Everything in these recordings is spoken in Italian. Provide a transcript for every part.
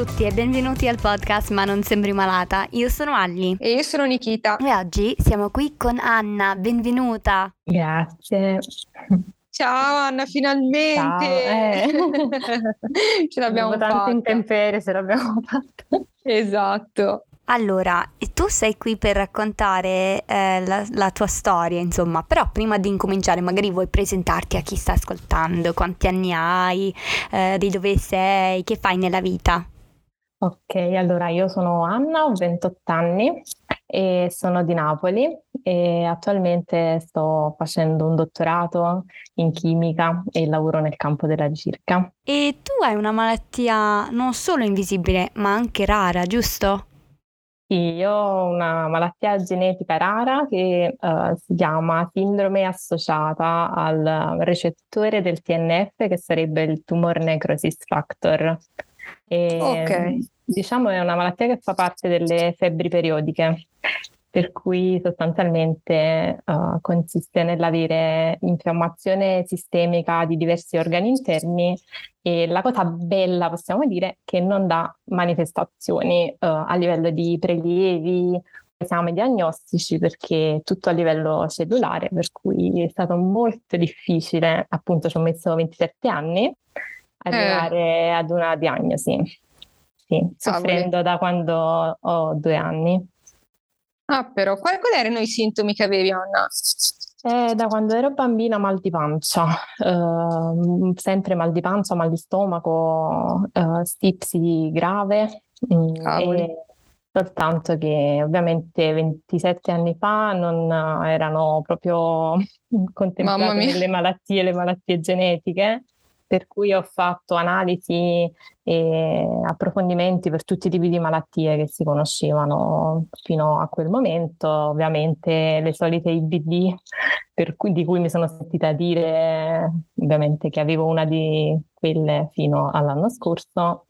Ciao a tutti e benvenuti al podcast Ma non sembri malata. Io sono Alli. E io sono Nikita. E oggi siamo qui con Anna. Benvenuta. Grazie. Ciao Anna, finalmente! Ciao, eh. ce l'abbiamo fatta. Tanto intemperie ce l'abbiamo fatta. Esatto. Allora, tu sei qui per raccontare eh, la, la, tua storia, insomma, però prima di incominciare magari vuoi presentarti a chi sta ascoltando, quanti anni hai, eh, di dove sei, che fai nella vita? Ok, allora io sono Anna, ho 28 anni e sono di Napoli e attualmente sto facendo un dottorato in chimica e lavoro nel campo della ricerca. E tu hai una malattia non solo invisibile, ma anche rara, giusto? Sì, io ho una malattia genetica rara che uh, si chiama sindrome associata al recettore del TNF, che sarebbe il tumor necrosis factor. E, ok. Diciamo è una malattia che fa parte delle febbri periodiche per cui sostanzialmente uh, consiste nell'avere infiammazione sistemica di diversi organi interni e la cosa bella, possiamo dire, che non dà manifestazioni uh, a livello di prelievi, esami diagnostici, perché tutto a livello cellulare, per cui è stato molto difficile, appunto ci ho messo 27 anni, arrivare eh. ad una diagnosi. Sì, soffrendo da quando ho due anni. Ah, però, quali, erano i sintomi che avevi, Anna? Eh, da quando ero bambina mal di pancia, eh, sempre mal di pancia, mal di stomaco, eh, stipsi grave. Mm, soltanto che ovviamente 27 anni fa non erano proprio contemplate le malattie, le malattie genetiche per cui ho fatto analisi e approfondimenti per tutti i tipi di malattie che si conoscevano fino a quel momento, ovviamente le solite IBD cui, di cui mi sono sentita dire ovviamente che avevo una di quelle fino all'anno scorso,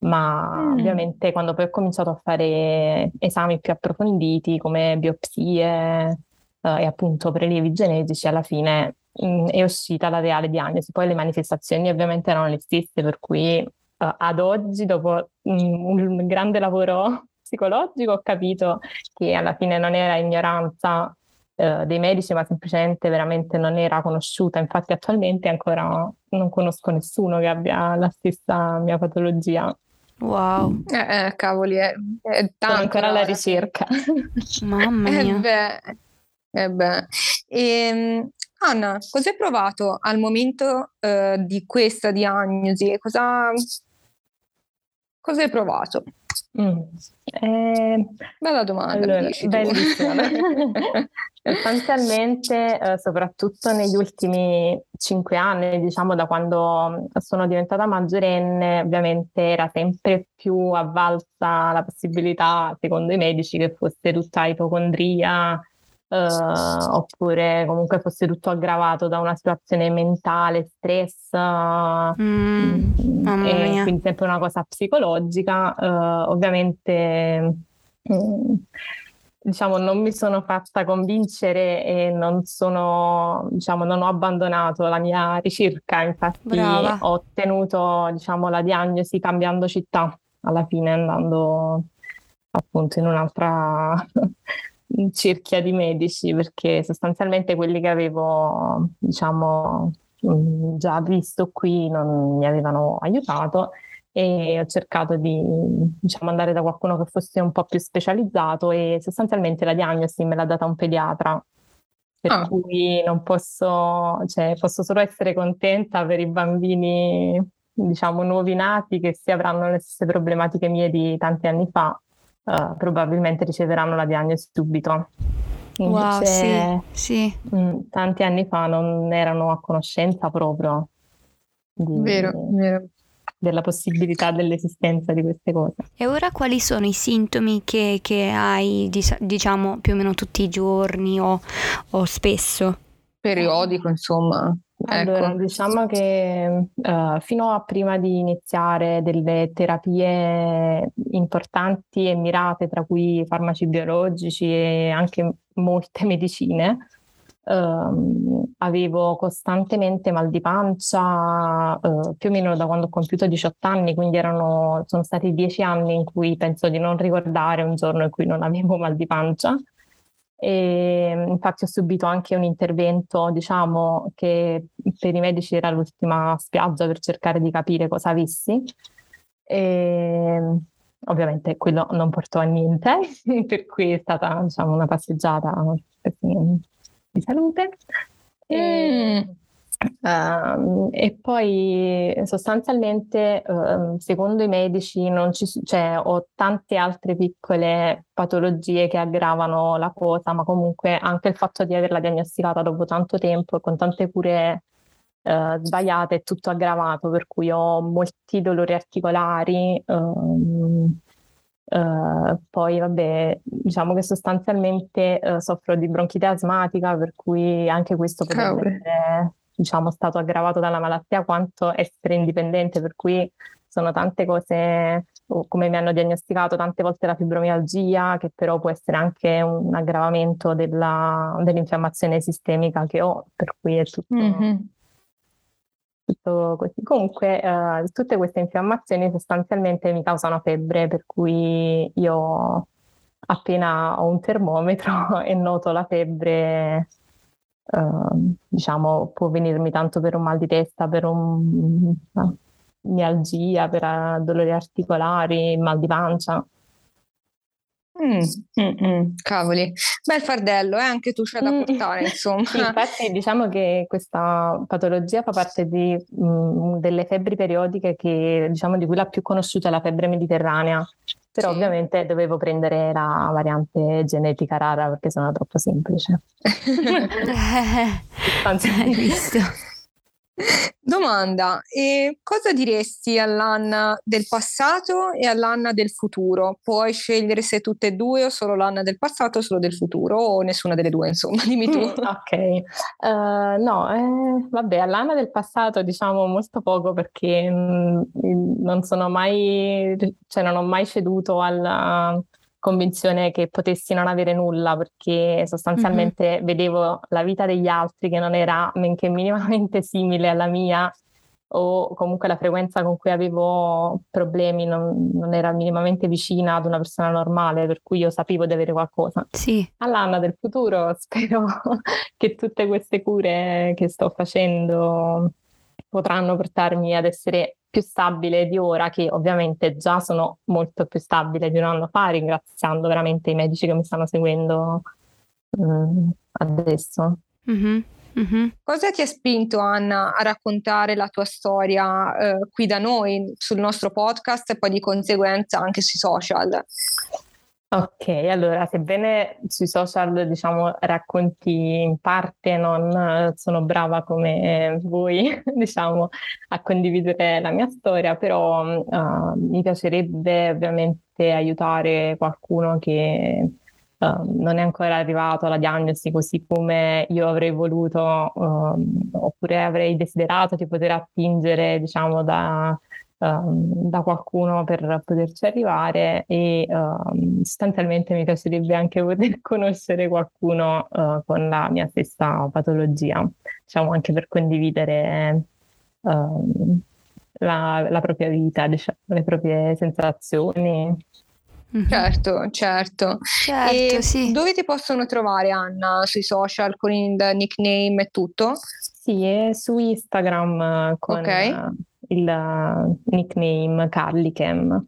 ma mm. ovviamente quando poi ho cominciato a fare esami più approfonditi come biopsie eh, e appunto prelievi genetici, alla fine mh, è uscita la reale diagnosi. Poi le manifestazioni ovviamente erano le stesse, per cui uh, ad oggi, dopo mh, un grande lavoro psicologico, ho capito che alla fine non era ignoranza uh, dei medici, ma semplicemente veramente non era conosciuta. Infatti attualmente ancora non conosco nessuno che abbia la stessa mia patologia. Wow, eh, eh, cavoli, è, è tanto. Sono ancora alla ricerca. Mamma mia. Eh beh, eh beh. E, ehm, Anna, cosa hai provato al momento eh, di questa diagnosi? Cosa, cosa hai provato? Mm. Eh, Bella domanda. Allora, bellissima. Sostanzialmente, eh, soprattutto negli ultimi cinque anni, diciamo da quando sono diventata maggiorenne, ovviamente era sempre più avvalsa la possibilità, secondo i medici, che fosse tutta ipocondria, oppure comunque fosse tutto aggravato da una situazione mentale, stress, mm, e quindi sempre una cosa psicologica. Uh, ovviamente, mm, diciamo, non mi sono fatta convincere e non sono, diciamo, non ho abbandonato la mia ricerca, infatti Brava. ho ottenuto, diciamo, la diagnosi cambiando città alla fine, andando appunto in un'altra cerchia di medici perché sostanzialmente quelli che avevo diciamo mm, già visto qui non mi avevano aiutato e ho cercato di diciamo, andare da qualcuno che fosse un po' più specializzato e sostanzialmente la diagnosi me l'ha data un pediatra per ah. cui non posso, cioè, posso solo essere contenta per i bambini diciamo nuovi nati che si avranno le stesse problematiche mie di tanti anni fa uh, probabilmente riceveranno la diagnosi subito. Invece, wow, sì, sì. Mh, mm, tanti anni fa non erano a conoscenza proprio di, vero, vero. della possibilità dell'esistenza di queste cose. E ora quali sono i sintomi che, che hai, diciamo, più o meno tutti i giorni o, o spesso? Periodico, insomma. Allora, ecco. diciamo che uh, fino a prima di iniziare delle terapie importanti e mirate, tra cui farmaci biologici e anche molte medicine, ehm, avevo costantemente mal di pancia, eh, più o meno da quando ho compiuto 18 anni, quindi erano, sono stati 10 anni in cui penso di non ricordare un giorno in cui non avevo mal di pancia. E, infatti ho subito anche un intervento, diciamo, che per i medici era l'ultima spiaggia per cercare di capire cosa avessi. E, ovviamente quello non portò a niente, per cui è stata diciamo, una passeggiata di salute. E, mm. Uh, e poi sostanzialmente, uh, secondo i medici, non ci, cioè, ho tante altre piccole patologie che aggravano la cosa, ma comunque anche il fatto di averla diagnosticata dopo tanto tempo e con tante cure uh, sbagliate è tutto aggravato, per cui ho molti dolori articolari. Um, Uh, poi vabbè, diciamo che sostanzialmente uh, soffro di bronchite asmatica, per cui anche questo potrebbe essere diciamo, stato aggravato dalla malattia quanto essere indipendente, per cui sono tante cose, come mi hanno diagnosticato tante volte la fibromialgia, che però può essere anche un aggravamento della, dell'infiammazione sistemica che ho, per cui è tutto... Mm-hmm tutto così. Comunque, eh, tutte queste infiammazioni sostanzialmente mi causano febbre, per cui io appena ho un termometro e noto la febbre, eh, diciamo, può venirmi tanto per un mal di testa, per un, una mialgia, per uh, dolori articolari, mal di pancia. Mm, mm, mm, cavoli, bel fardello, eh? anche tu c'è da mm. portare, insomma. sì, infatti diciamo che questa patologia fa parte di, mh, delle febbri periodiche che, diciamo, di cui la più conosciuta è la febbre mediterranea, però sì. ovviamente dovevo prendere la variante genetica rara perché sono troppo semplice. Hai visto? Domanda, e cosa diresti all'Anna del passato e all'Anna del futuro? Puoi scegliere se tutte e due o solo l'Anna del passato o solo del futuro o nessuna delle due, insomma, dimmi tu. Mm, ok, uh, no, eh, vabbè, all'Anna del passato diciamo molto poco perché mh, mm, non sono mai, cioè non ho mai ceduto alla convinzione che potessi non avere nulla perché sostanzialmente mm-hmm. vedevo la vita degli altri che non era men che minimamente simile alla mia o comunque la frequenza con cui avevo problemi non, non, era minimamente vicina ad una persona normale, per cui io sapevo di avere qualcosa. Sì. All'anno del futuro spero che tutte queste cure che sto facendo potranno portarmi ad essere più stabile di ora, che ovviamente già sono molto più stabile di un anno fa, ringraziando veramente i medici che mi stanno seguendo um, adesso. Mm-hmm. Mm-hmm. Cosa ti ha spinto Anna a raccontare la tua storia eh, qui da noi sul nostro podcast e poi di conseguenza anche sui social? Ok, allora, sebbene sui social, diciamo, racconti in parte, non eh, sono brava come voi, diciamo, a condividere la mia storia, però uh, mi piacerebbe ovviamente aiutare qualcuno che uh, non è ancora arrivato alla diagnosi così come io avrei voluto, uh, oppure avrei desiderato di poter attingere, diciamo, da um, da qualcuno per poterci arrivare e um, sostanzialmente mi piacerebbe anche poter conoscere qualcuno uh, con la mia stessa patologia, diciamo anche per condividere um, la, la, propria vita, diciamo, le proprie sensazioni. Mm-hmm. Certo, certo. certo sì. Dove ti possono trovare Anna? Sui social con il nickname e tutto? Sì, su Instagram con okay il uh, nickname Carlicam.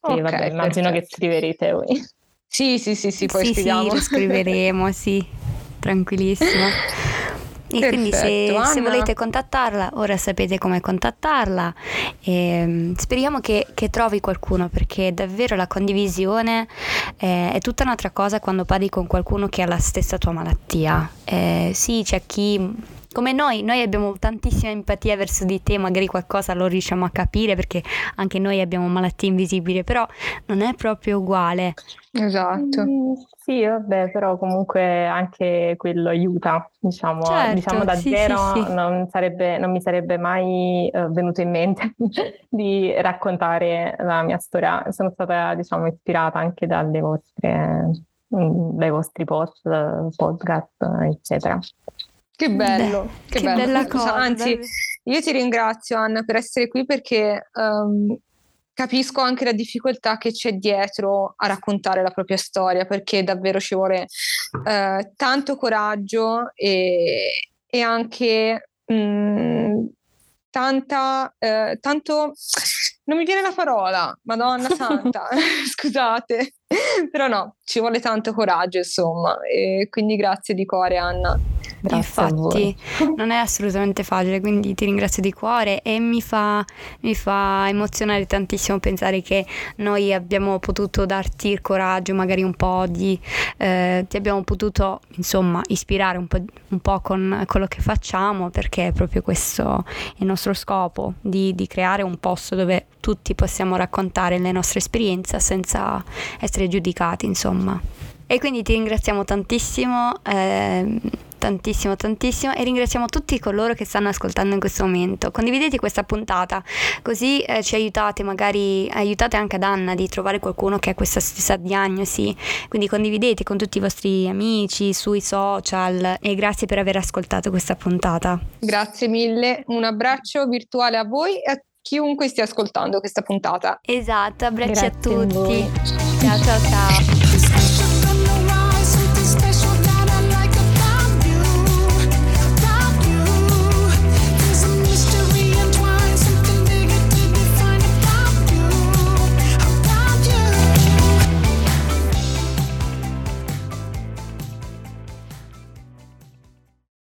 Okay, vabbè, immagino che scriverete voi. Sì, sì, sì, sì, poi sì, scriviamo. Sì, lo scriveremo, sì, tranquillissimo. E Perfetto, quindi se, se, volete contattarla, ora sapete come contattarla. E, ehm, speriamo che, che, trovi qualcuno perché davvero la condivisione eh, è tutta un'altra cosa quando parli con qualcuno che ha la stessa tua malattia. Eh, sì, c'è chi come noi, noi abbiamo tantissima empatia verso di te, magari qualcosa lo riusciamo a capire perché anche noi abbiamo malattie invisibili, però non è proprio uguale. Esatto. Mm, sì, vabbè, però comunque anche quello aiuta, diciamo, certo, diciamo da sì, zero sì, sì. Non, sarebbe, non, mi sarebbe mai uh, venuto in mente di raccontare la mia storia. Sono stata, diciamo, ispirata anche dalle vostre mm, dai vostri post, podcast, eccetera. Che bello, Beh, che, che bello. bella cosa. Anzi, io ti ringrazio Anna per essere qui perché um, capisco anche la difficoltà che c'è dietro a raccontare la propria storia, perché davvero ci vuole uh, tanto coraggio e, e anche mh, tanta, uh, tanto non mi viene la parola, Madonna Santa, scusate, però no, ci vuole tanto coraggio, insomma, e quindi grazie di cuore, Anna. Grazie Infatti, non è assolutamente facile, quindi ti ringrazio di cuore e mi fa, mi fa, emozionare tantissimo pensare che noi abbiamo potuto darti il coraggio, magari un po' di, eh, ti abbiamo potuto insomma ispirare un po', un po con quello che facciamo, perché è proprio questo il nostro scopo, di, di creare un posto dove tutti possiamo raccontare le nostre esperienze senza essere giudicati, insomma. E quindi ti ringraziamo tantissimo. Eh, tantissimo tantissimo e ringraziamo tutti coloro che stanno ascoltando in questo momento. Condividete questa puntata così eh, ci aiutate magari aiutate anche ad Anna di trovare qualcuno che ha questa stessa diagnosi. Quindi condividete con tutti i vostri amici sui social e grazie per aver ascoltato questa puntata. Grazie mille un abbraccio virtuale a voi e a chiunque stia ascoltando questa puntata. Esatto abbracci Grazie a tutti. a ciao ciao ciao